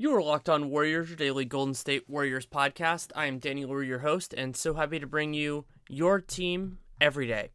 You are locked on Warriors, your daily Golden State Warriors podcast. I am Danny Leroux, your host, and so happy to bring you your team every day.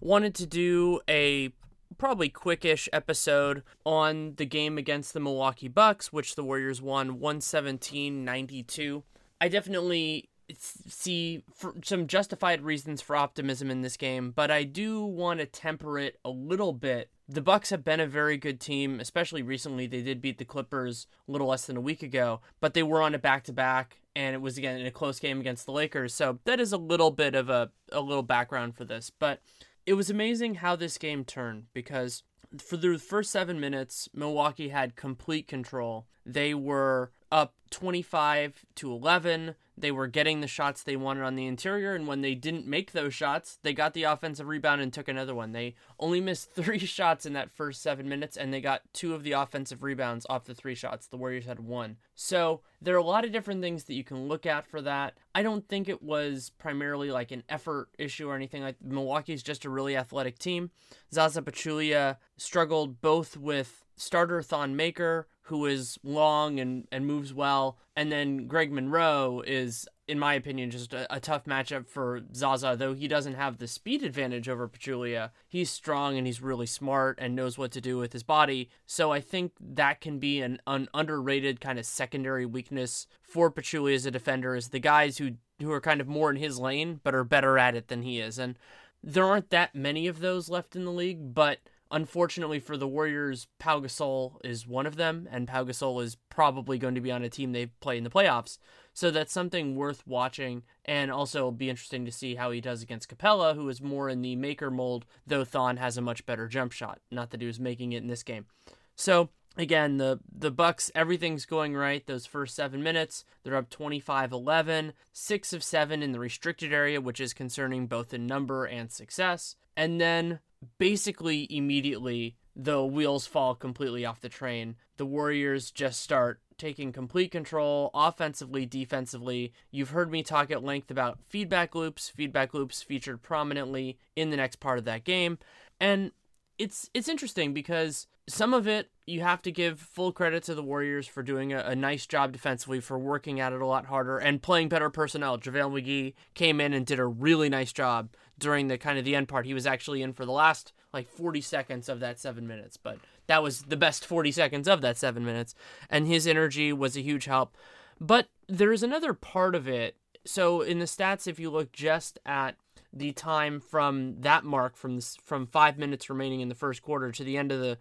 Wanted to do a probably quickish episode on the game against the Milwaukee Bucks, which the Warriors won 117 92. I definitely see some justified reasons for optimism in this game, but I do want to temper it a little bit. The Bucks have been a very good team, especially recently. They did beat the Clippers a little less than a week ago, but they were on a back-to-back and it was again in a close game against the Lakers. So that is a little bit of a a little background for this, but it was amazing how this game turned because for the first 7 minutes, Milwaukee had complete control. They were up 25 to 11. They were getting the shots they wanted on the interior, and when they didn't make those shots, they got the offensive rebound and took another one. They only missed three shots in that first seven minutes, and they got two of the offensive rebounds off the three shots. The Warriors had one. So there are a lot of different things that you can look at for that. I don't think it was primarily like an effort issue or anything like Milwaukee's just a really athletic team. Zaza Pachulia struggled both with starter Thon Maker, who is long and, and moves well. And then Greg Monroe is, in my opinion, just a, a, tough matchup for Zaza, though he doesn't have the speed advantage over Pachulia. He's strong and he's really smart and knows what to do with his body. So I think that can be an, an underrated kind of secondary weakness for Pachulia as a defender is the guys who who are kind of more in his lane but are better at it than he is. And there aren't that many of those left in the league, but Unfortunately for the Warriors, Pau Gasol is one of them, and Pau Gasol is probably going to be on a team they play in the playoffs. So that's something worth watching, and also be interesting to see how he does against Capela, who is more in the maker mold, though Thon has a much better jump shot. Not that he was making it in this game. So again the the bucks everything's going right those first seven minutes they're up 25-11 six of seven in the restricted area which is concerning both in number and success and then basically immediately the wheels fall completely off the train. The Warriors just start taking complete control offensively, defensively. You've heard me talk at length about feedback loops. Feedback loops featured prominently in the next part of that game. And it's it's interesting because some of it you have to give full credit to the Warriors for doing a, a, nice job defensively, for working at it a lot harder and playing better personnel. JaVale McGee came in and did a really nice job during the kind of the end part. He was actually in for the last like 40 seconds of that seven minutes, but that was the best 40 seconds of that seven minutes. And his energy was a huge help. But there's another part of it. So in the stats, if you look just at the time from that mark from from five minutes remaining in the first quarter to the end of the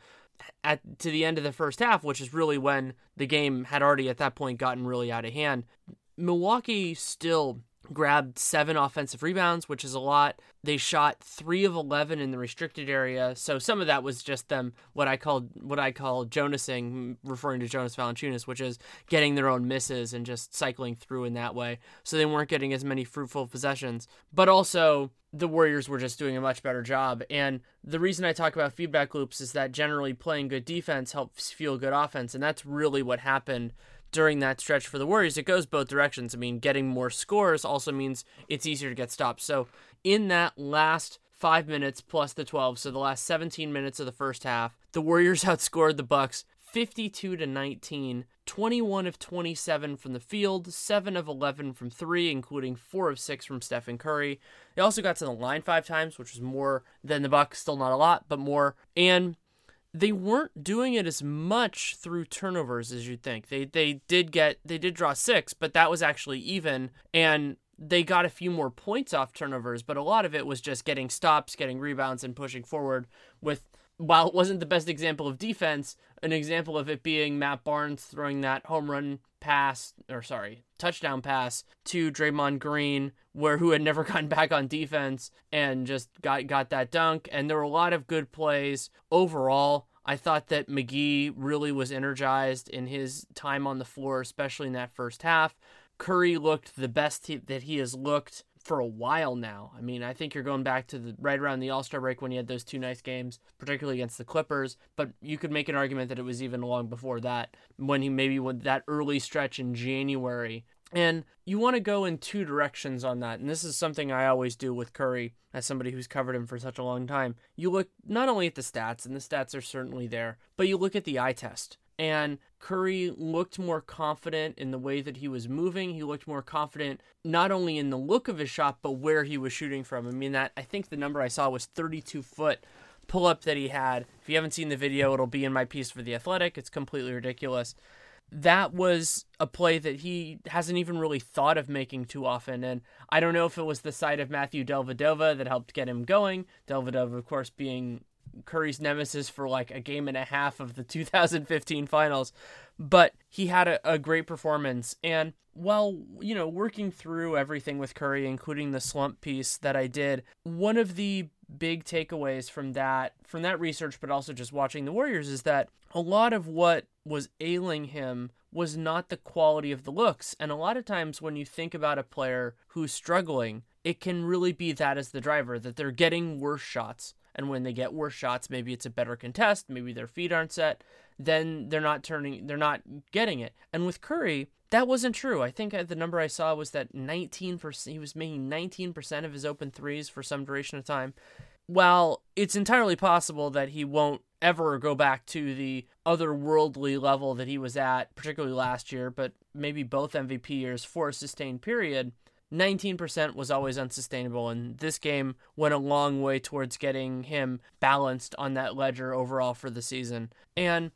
at to the end of the first half, which is really when the game had already at that point gotten really out of hand. Milwaukee still grabbed seven offensive rebounds, which is a lot. They shot three of eleven in the restricted area, so some of that was just them what I called what I call Jonasing, referring to Jonas Valanciunas, which is getting their own misses and just cycling through in that way. So they weren't getting as many fruitful possessions, but also the Warriors were just doing a much better job. And the reason I talk about feedback loops is that generally playing good defense helps fuel good offense, and that's really what happened during that stretch for the Warriors, it goes both directions. I mean, getting more scores also means it's easier to get stopped. So, in that last five minutes plus the 12, so the last 17 minutes of the first half, the Warriors outscored the Bucks 52 to 19, 21 of 27 from the field, 7 of 11 from 3, including 4 of 6 from Stephen Curry. They also got to the line 5 times, which was more than the Bucks, still not a lot, but more. And they weren't doing it as much through turnovers as you'd think. They they did get they did draw six, but that was actually even and they got a few more points off turnovers, but a lot of it was just getting stops, getting rebounds and pushing forward with while it wasn't the best example of defense, an example of it being Matt Barnes throwing that home run pass or sorry, touchdown pass to Draymond Green where who had never gotten back on defense and just got got that dunk and there were a lot of good plays overall. I thought that McGee really was energized in his time on the floor, especially in that first half. Curry looked the best he, that he has looked for a while now. I mean, I think you're going back to the right around the All Star break when he had those two nice games, particularly against the Clippers. But you could make an argument that it was even long before that, when he maybe went that early stretch in January. And you want to go in two directions on that. And this is something I always do with Curry as somebody who's covered him for such a long time. You look not only at the stats, and the stats are certainly there, but you look at the eye test and Curry looked more confident in the way that he was moving. He looked more confident not only in the look of his shot, but where he was shooting from. I mean, that I think the number I saw was 32 foot pull up that he had. If you haven't seen the video, it'll be in my piece for The Athletic. It's completely ridiculous. That was a play that he hasn't even really thought of making too often. And I don't know if it was the sight of Matthew Dellavedova that helped get him going. Dellavedova, of course, being Curry's nemesis for like a game and a half of the 2015 finals, but he had a, a, great performance. And while, you know, working through everything with Curry, including the slump piece that I did, one of the big takeaways from that, from that research, but also just watching the Warriors is that a lot of what was ailing him was not the quality of the looks. And a lot of times when you think about a player who's struggling, it can really be that as the driver, that they're getting worse shots and when they get worse shots, maybe it's a better contest, maybe their feet aren't set, then they're not turning, they're not getting it. And with Curry, that wasn't true. I think the number I saw was that 19%, he was making 19% of his open threes for some duration of time. While it's entirely possible that he won't ever go back to the otherworldly level that he was at, particularly last year, but maybe both MVP years for a sustained period, 19% was always unsustainable, and this game went a long way towards getting him balanced on that ledger overall for the season. And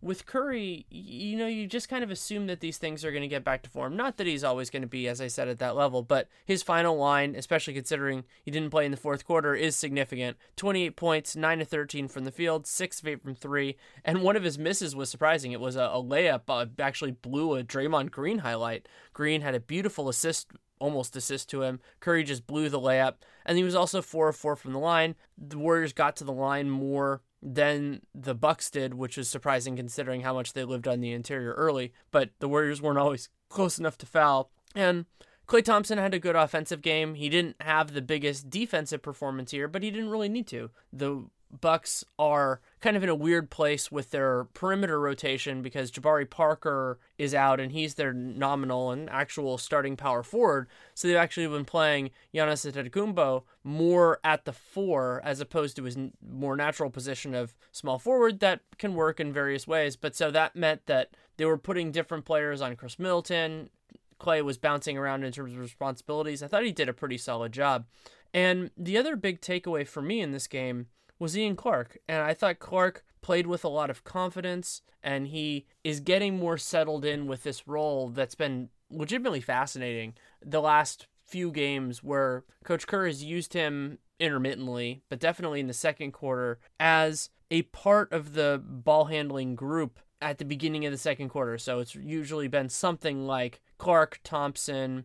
with Curry, you know, you just kind of assume that these things are going to get back to form. Not that he's always going to be, as I said, at that level, but his final line, especially considering he didn't play in the fourth quarter, is significant. 28 points, 9 to 13 from the field, 6 of 8 from 3, and one of his misses was surprising. It was a, a layup, uh, actually blew a Draymond Green highlight. Green had a beautiful assist almost assist to him. Curry just blew the layup. And he was also 4 of 4 from the line. The Warriors got to the line more than the Bucks did, which is surprising considering how much they lived on the interior early. But the Warriors weren't always close enough to foul. And Klay Thompson had a good offensive game. He didn't have the biggest defensive performance here, but he didn't really need to. The Bucks are kind of in a weird place with their perimeter rotation because Jabari Parker is out and he's their nominal and actual starting power forward. So they've actually been playing Giannis Antetokounmpo more at the four as opposed to his more natural position of small forward that can work in various ways. But so that meant that they were putting different players on Khris Middleton. Klay was bouncing around in terms of responsibilities. I thought he did a pretty solid job. And the other big takeaway for me in this game was Ian Clark. And I thought Clark played with a lot of confidence and he is getting more settled in with this role that's been legitimately fascinating the last few games where Coach Kerr has used him intermittently, but definitely in the second quarter as a part of the ball handling group at the beginning of the second quarter. So it's usually been something like Clark, Thompson,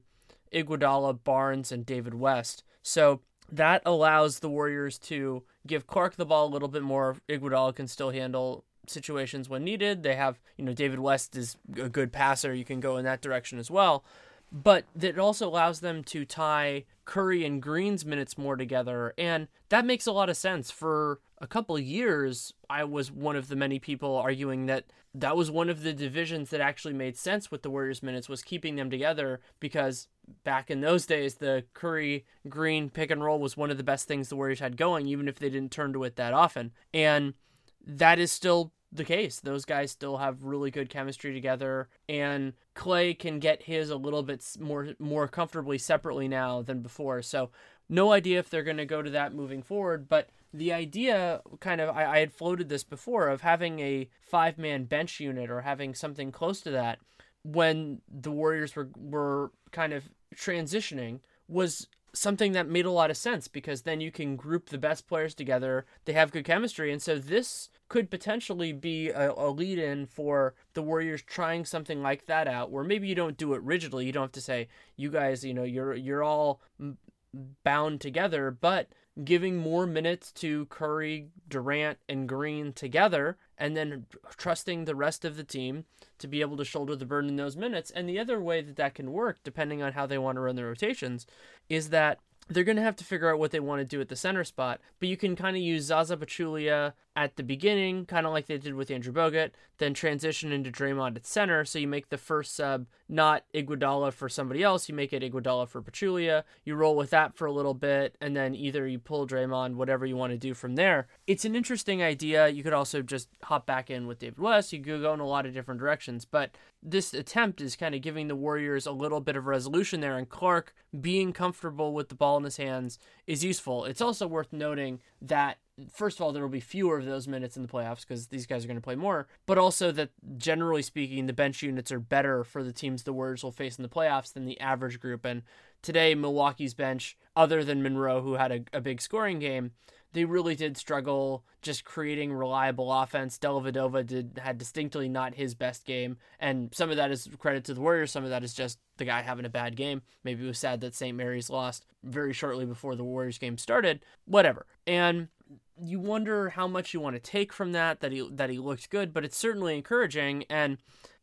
Iguodala, Barnes, and David West. So that allows the Warriors to give Clark the ball a little bit more. Iguodala can still handle situations when needed. They have, you know, David West is a good passer. You can go in that direction as well. But that also allows them to tie Curry and Green's minutes more together. And that makes a lot of sense. For a couple years, I was one of the many people arguing that that was one of the divisions that actually made sense with the Warriors minutes was keeping them together because back in those days, the Curry Green pick and roll was one of the best things the Warriors had going, even if they didn't turn to it that often. And that is still the case. Those guys still have really good chemistry together, and Klay can get his a little bit more more comfortably separately now than before. So, no idea if they're going to go to that moving forward, but the idea kind of I, I had floated this before of having a five man bench unit or having something close to that when the Warriors were were kind of transitioning was something that made a lot of sense because then you can group the best players together. They have good chemistry, and so this could potentially be a, a lead in for the Warriors trying something like that out, where maybe you don't do it rigidly. You don't have to say you guys, you know, you're you're all bound together, but giving more minutes to Curry, Durant, and Green together, and then trusting the rest of the team to be able to shoulder the burden in those minutes. And the other way that that can work, depending on how they want to run their rotations, is that they're going to have to figure out what they want to do at the center spot. But you can kind of use Zaza Pachulia at the beginning, kind of like they did with Andrew Bogut, then transition into Draymond at center. So you make the first sub not Iguodala for somebody else, you make it Iguodala for Pachulia. You roll with that for a little bit, and then either you pull Draymond, whatever you want to do from there. It's an interesting idea. You could also just hop back in with David West. You could go in a lot of different directions, but this attempt is kind of giving the Warriors a little bit of resolution there, and Clark being comfortable with the ball in his hands is useful. It's also worth noting that first of all, there will be fewer of those minutes in the playoffs because these guys are going to play more, but also that generally speaking, the bench units are better for the teams the Warriors will face in the playoffs than the average group. And today, Milwaukee's bench, other than Monroe, who had a, a big scoring game, they really did struggle just creating reliable offense. Dellavedova did had distinctly not his best game, and some of that is credit to the Warriors. Some of that is just the guy having a bad game. Maybe it was sad that St. Mary's lost very shortly before the Warriors game started. Whatever. And you wonder how much you want to take from that that he that he looked good, but it's certainly encouraging and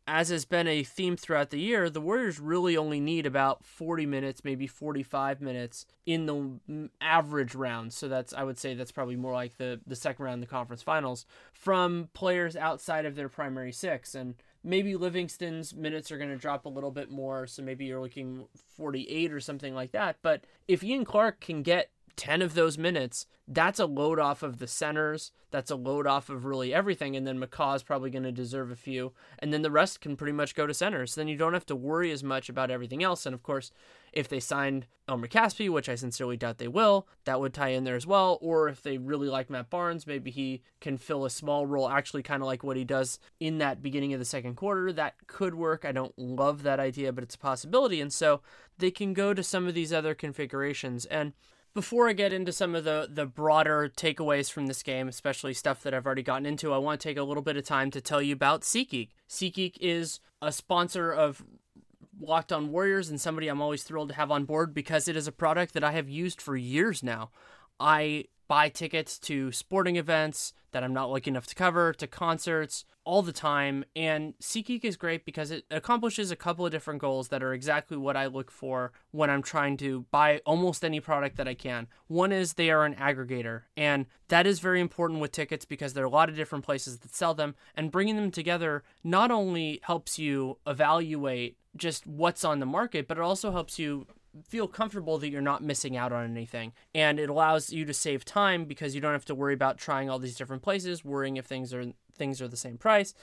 as has been a theme throughout the year, the Warriors really only need about 40 minutes, maybe 45 minutes in the average round. So that's I would say that's probably more like the the second round the conference finals from players outside of their primary six and maybe Livingston's minutes are going to drop a little bit more, so maybe you're looking 48 or something like that. But if Ian Clark can get 10 of those minutes, that's a load off of the centers. That's a load off of really everything. And then McCaw's probably going to deserve a few. And then the rest can pretty much go to centers. Then you don't have to worry as much about everything else. And of course, if they signed Omri Casspi, which I sincerely doubt they will, that would tie in there as well. Or if they really like Matt Barnes, maybe he can fill a small role, actually kind of like what he does in that beginning of the second quarter. That could work. I don't love that idea, but it's a possibility. And so they can go to some of these other configurations. And before I get into some of the, the broader takeaways from this game, especially stuff that I've already gotten into, I want to take a little bit of time to tell you about SeatGeek. SeatGeek is a sponsor of Locked On Warriors and somebody I'm always thrilled to have on board because it is a product that I have used for years now. I buy tickets to sporting events that I'm not lucky enough to cover, to concerts, all the time. And SeatGeek is great because it accomplishes a couple of different goals that are exactly what I look for when I'm trying to buy almost any product that I can. One is they are an aggregator, and that is very important with tickets because there are a lot of different places that sell them, and bringing them together not only helps you evaluate just what's on the market, but it also helps you feel comfortable that you're not missing out on anything. And it allows you to save time because you don't have to worry about trying all these different places, worrying if things are things are the same price.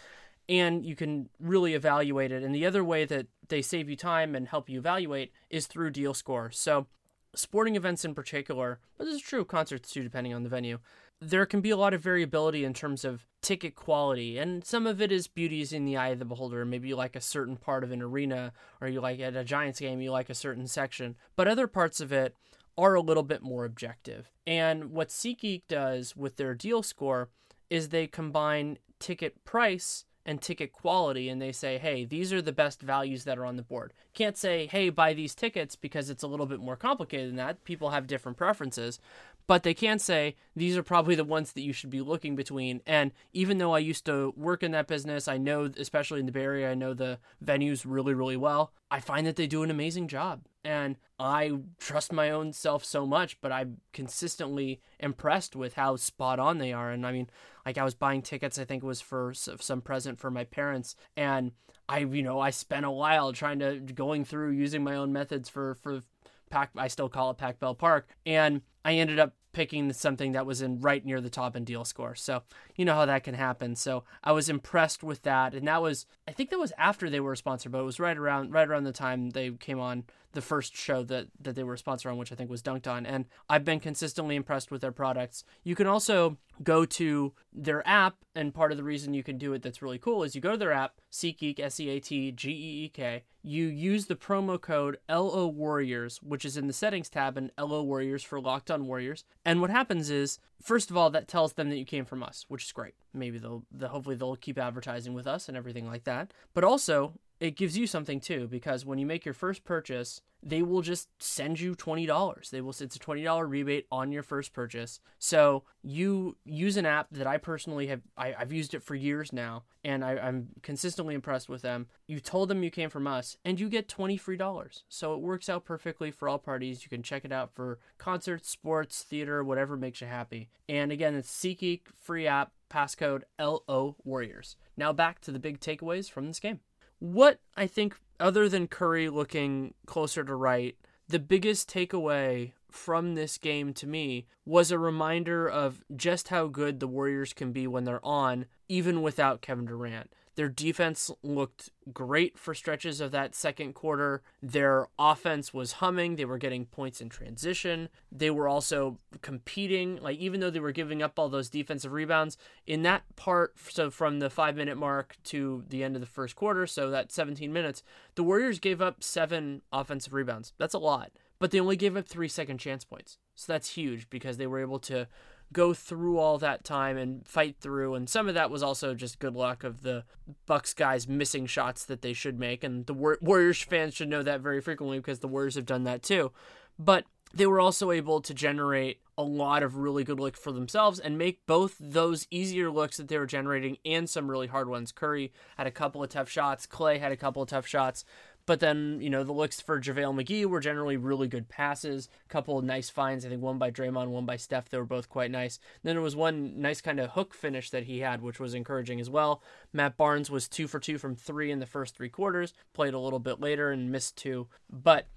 And you can really evaluate it. And the other way that they save you time and help you evaluate is through Deal Score. So sporting events in particular, but this is true concerts too, depending on the venue, there can be a lot of variability in terms of ticket quality, and some of it is beauty is in the eye of the beholder. Maybe you like a certain part of an arena, or you like at a Giants game, you like a certain section, but other parts of it are a little bit more objective. And what SeatGeek does with their deal score is they combine ticket price and ticket quality and they say, hey, these are the best values that are on the board. Can't say, hey, buy these tickets because it's a little bit more complicated than that. People have different preferences but they can say these are probably the ones that you should be looking between. And even though I used to work in that business, I know, especially in the Bay Area, I know the venues really, really well. I find that they do an amazing job. And I trust my own self so much, but I'm consistently impressed with how spot on they are. And I mean, like I was buying tickets, I think it was for some present for my parents. And I, you know, I spent a while trying to going through using my own methods for, for Pac, I still call it Pac Bell Park. And I ended up picking something that was in right near the top in deal score. So you know how that can happen. So I was impressed with that, and that was I think that was after they were a sponsor, but it was right around right around the time they came on the first show that that they were a sponsor on, which I think was Dunked On. And I've been consistently impressed with their products. You can also go to their app, and part of the reason you can do it that's really cool is you go to their app, SeatGeek, S E A T G E E K. You use the promo code LO Warriors, which is in the settings tab, and LO Warriors for Locked On Warriors. And what happens is, first of all, that tells them that you came from us, which is great. Maybe they'll, they'll hopefully they'll keep advertising with us and everything like that. But also, it gives you something too because when you make your first purchase, they will just send you $20. They will it's a $20 rebate on your first purchase. So you use an app that I personally have I, have used it for years now and I, I'm consistently impressed with them. You told them you came from us and you get 20 free dollars. So it works out perfectly for all parties. You can check it out for concerts, sports, theater, whatever makes you happy. And again, it's SeatGeek free app passcode LO Warriors. Now back to the big takeaways from this game. What I think, other than Curry looking closer to right, the biggest takeaway from this game to me was a reminder of just how good the Warriors can be when they're on, even without Kevin Durant. Their defense looked great for stretches of that second quarter. Their offense was humming. They were getting points in transition. They were also competing. Like, even though they were giving up all those defensive rebounds, in that part, so from the five minute mark to the end of the first quarter, so that 17 minutes, the Warriors gave up seven offensive rebounds. That's a lot. But they only gave up three second chance points. So that's huge because they were able to go through all that time and fight through and some of that was also just good luck of the bucks guys missing shots that they should make and the warriors fans should know that very frequently because the warriors have done that too. But they were also able to generate a lot of really good looks for themselves and make both those easier looks that they were generating and some really hard ones. Curry had a couple of tough shots, Klay had a couple of tough shots, but then, you know, the looks for JaVale McGee were generally really good passes. A couple of nice finds. I think one by Draymond, one by Steph. They were both quite nice. Then there was one nice kind of hook finish that he had, which was encouraging as well. Matt Barnes was two for two from three in the first three quarters, played a little bit later and missed two. But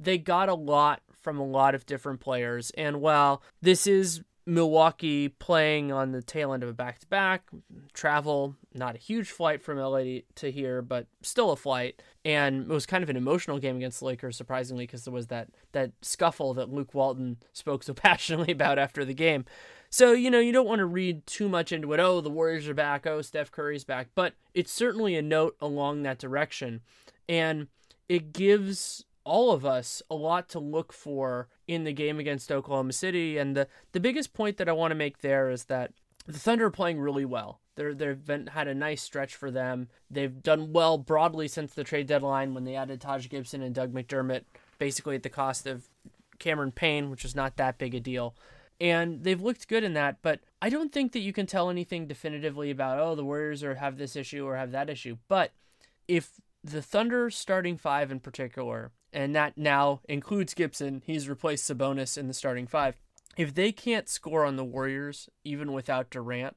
they got a lot from a lot of different players. And while this is Milwaukee playing on the tail end of a back to back, travel, not a huge flight from LA to here, but still a flight. And it was kind of an emotional game against the Lakers, surprisingly, because there was that, that scuffle that Luke Walton spoke so passionately about after the game. So, you know, you don't want to read too much into it. Oh, the Warriors are back. Oh, Steph Curry's back. But it's certainly a note along that direction. And it gives all of us a lot to look for in the game against Oklahoma City. And the, the biggest point that I want to make there is that the Thunder are playing really well. They're, they've been, had a nice stretch for them. They've done well broadly since the trade deadline when they added Taj Gibson and Doug McDermott, basically at the cost of Cameron Payne, which was not that big a deal. And they've looked good in that, but I don't think that you can tell anything definitively about, oh, the Warriors are have this issue or have that issue. But if the Thunder starting five in particular and that now includes Gibson. He's replaced Sabonis in the starting five. If they can't score on the Warriors, even without Durant,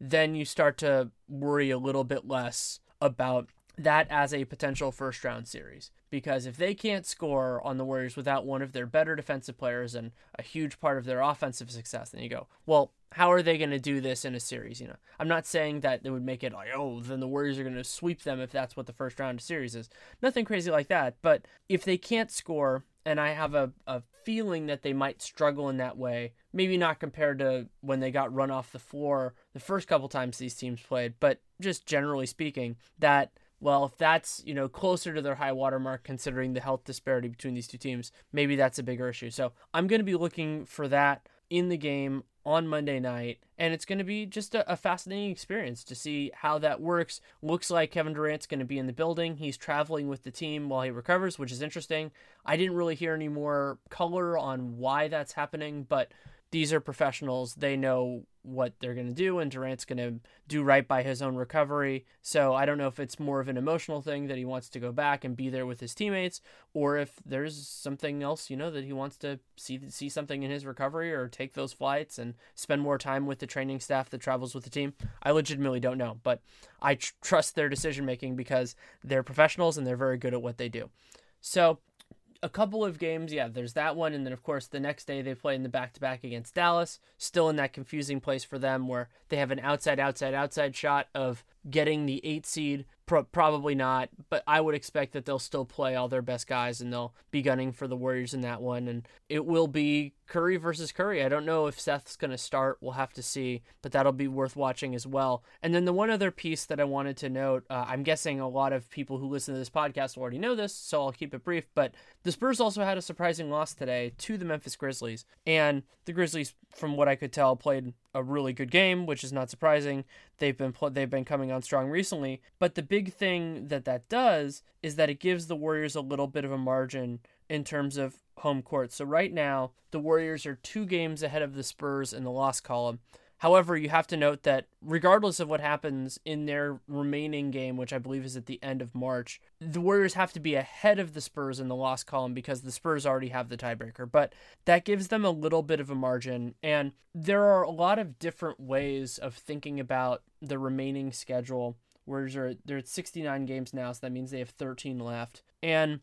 then you start to worry a little bit less about that as a potential first round series. Because if they can't score on the Warriors without one of their better defensive players and a huge part of their offensive success, then you go, well, how are they going to do this in a series? You know, I'm not saying that they would make it like, oh, then the Warriors are going to sweep them if that's what the first round of series is. Nothing crazy like that. But if they can't score, and I have a, a feeling that they might struggle in that way, maybe not compared to when they got run off the floor the first couple times these teams played, but just generally speaking, that well, if that's, you know, closer to their high water mark considering the health disparity between these two teams, maybe that's a bigger issue. So I'm going to be looking for that in the game on Monday night, and it's going to be just a, a, fascinating experience to see how that works. Looks like Kevin Durant's going to be in the building. He's traveling with the team while he recovers, which is interesting. I didn't really hear any more color on why that's happening, but these are professionals. They know what they're going to do, and Durant's going to do right by his own recovery. So I don't know if it's more of an emotional thing that he wants to go back and be there with his teammates, or if there's something else, you know, that he wants to see see something in his recovery or take those flights and spend more time with the training staff that travels with the team. I legitimately don't know, but I tr- trust their decision making because they're professionals and they're very good at what they do. So a couple of games, yeah, there's that one, and then of course the next day they play in the back to back against Dallas, still in that confusing place for them where they have an outside, outside, outside shot of getting the eight seed Pro- probably not, but I would expect that they'll still play all their best guys and they'll be gunning for the Warriors in that one. And it will be Curry versus Curry. I don't know if Seth's going to start. We'll have to see, but that'll be worth watching as well. And then the one other piece that I wanted to note uh, I'm guessing a lot of people who listen to this podcast already know this, so I'll keep it brief. But the Spurs also had a surprising loss today to the Memphis Grizzlies. And the Grizzlies, from what I could tell, played a really good game, which is not surprising. They've been they've been coming on strong recently, but the big thing that that does is that it gives the Warriors a little bit of a margin in terms of home court. So right now, the Warriors are two games ahead of the Spurs in the loss column. However, you have to note that regardless of what happens in their remaining game, which I believe is at the end of March, the Warriors have to be ahead of the Spurs in the loss column because the Spurs already have the tiebreaker. But that gives them a little bit of a margin. And there are a lot of different ways of thinking about the remaining schedule. Warriors are they're at 69 games now, so that means they have 13 left. And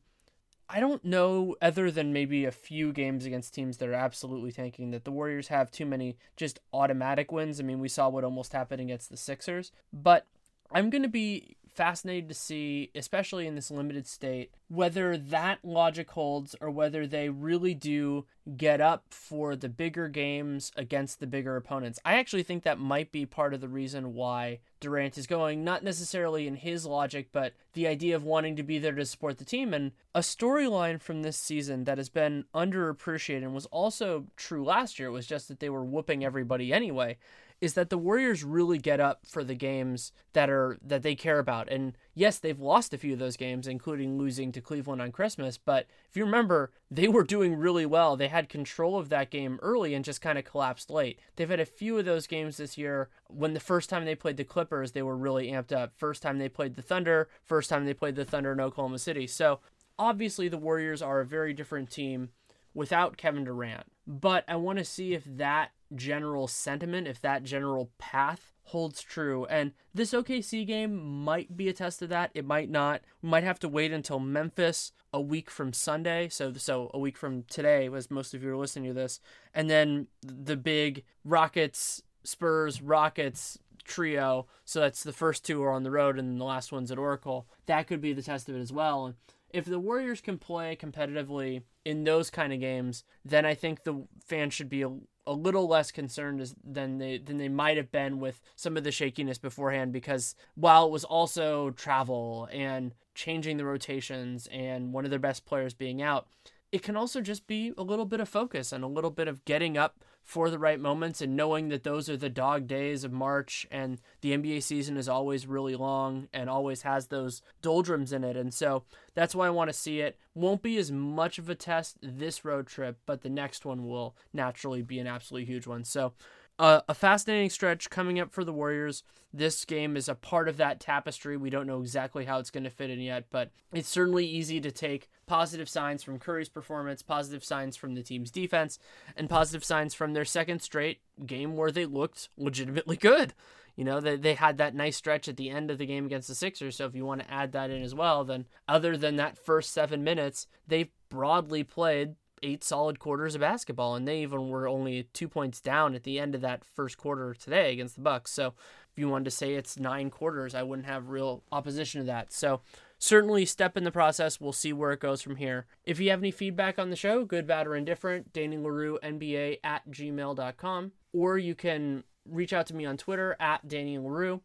I don't know, other than maybe a few games against teams that are absolutely tanking, that the Warriors have too many just automatic wins. I mean, we saw what almost happened against the Sixers, but I'm going to be fascinated to see, especially in this limited state, whether that logic holds or whether they really do get up for the bigger games against the bigger opponents. I actually think that might be part of the reason why Durant is going, not necessarily in his logic, but the idea of wanting to be there to support the team. And a storyline from this season that has been underappreciated and was also true last year was just that they were whooping everybody anyway is that the Warriors really get up for the games that are that they care about. And yes, they've lost a few of those games, including losing to Cleveland on Christmas. But if you remember, they were doing really well. They had control of that game early and just kind of collapsed late. They've had a few of those games this year when the first time they played the Clippers, they were really amped up. First time they played the Thunder, first time they played the Thunder in Oklahoma City. So obviously the Warriors are a very different team without Kevin Durant. But I want to see if that general sentiment, if that general path holds true. And this OKC game might be a test of that. It might not. We might have to wait until Memphis a week from Sunday. So so a week from today, as most of you are listening to this, and then the big Rockets, Spurs, Rockets trio. So that's the first two are on the road, and the last one's at Oracle. That could be the test of it as well. If the Warriors can play competitively in those kind of games, then I think the fans should be a, a little less concerned as, than they than they might have been with some of the shakiness beforehand. Because while it was also travel and changing the rotations and one of their best players being out, it can also just be a little bit of focus and a little bit of getting up for the right moments and knowing that those are the dog days of March and the NBA season is always really long and always has those doldrums in it. And so that's why I want to see it. Won't be as much of a test this road trip, but the next one will naturally be an absolutely huge one. So a fascinating stretch coming up for the Warriors. This game is a part of that tapestry. We don't know exactly how it's going to fit in yet, but it's certainly easy to take positive signs from Curry's performance, positive signs from the team's defense, and positive signs from their second straight game where they looked legitimately good. You know, they, they had that nice stretch at the end of the game against the Sixers. So if you want to add that in as well, then other than that first seven minutes, they broadly played eight solid quarters of basketball, and they even were only two points down at the end of that first quarter today against the Bucks. So if you wanted to say it's nine quarters, I wouldn't have real opposition to that. So certainly step in the process. We'll see where it goes from here. If you have any feedback on the show, good, bad, or indifferent, Danny Leroux NBA at gmail.com, or you can reach out to me on Twitter at Danny Leroux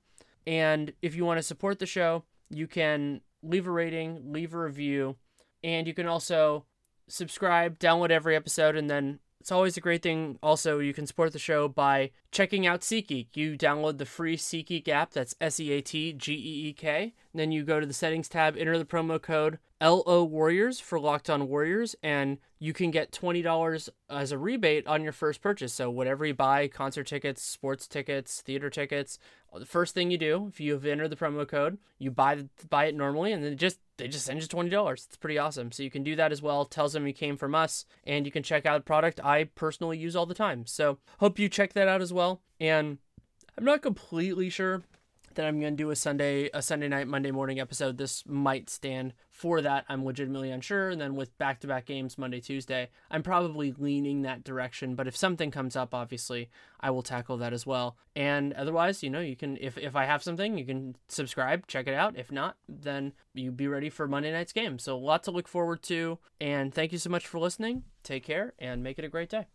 And if you want to support the show, you can leave a rating, leave a review, and you can also subscribe, download every episode, and then it's always a great thing. Also, you can support the show by checking out SeatGeek. You download the free SeatGeek app. That's S E A T G E E K. Then you go to the settings tab, enter the promo code LO Warriors for Locked On Warriors, and you can get $20 as a rebate on your first purchase. So, whatever you buy concert tickets, sports tickets, theater tickets the first thing you do, if you have entered the promo code, you buy buy it normally, and then just they just send you twenty dollars. It's pretty awesome. So you can do that as well. Tells them you came from us, and you can check out product I personally use all the time. So hope you check that out as well. And I'm not completely sure that I'm going to do a Sunday a Sunday night Monday morning episode. This might stand for that. I'm legitimately unsure. And then with back to back games Monday Tuesday, I'm probably leaning that direction. But if something comes up, obviously I will tackle that as well. And otherwise, you know, you can if if I have something, you can subscribe, check it out. If not, then you be ready for Monday night's game. So a lot to look forward to. And thank you so much for listening. Take care and make it a great day.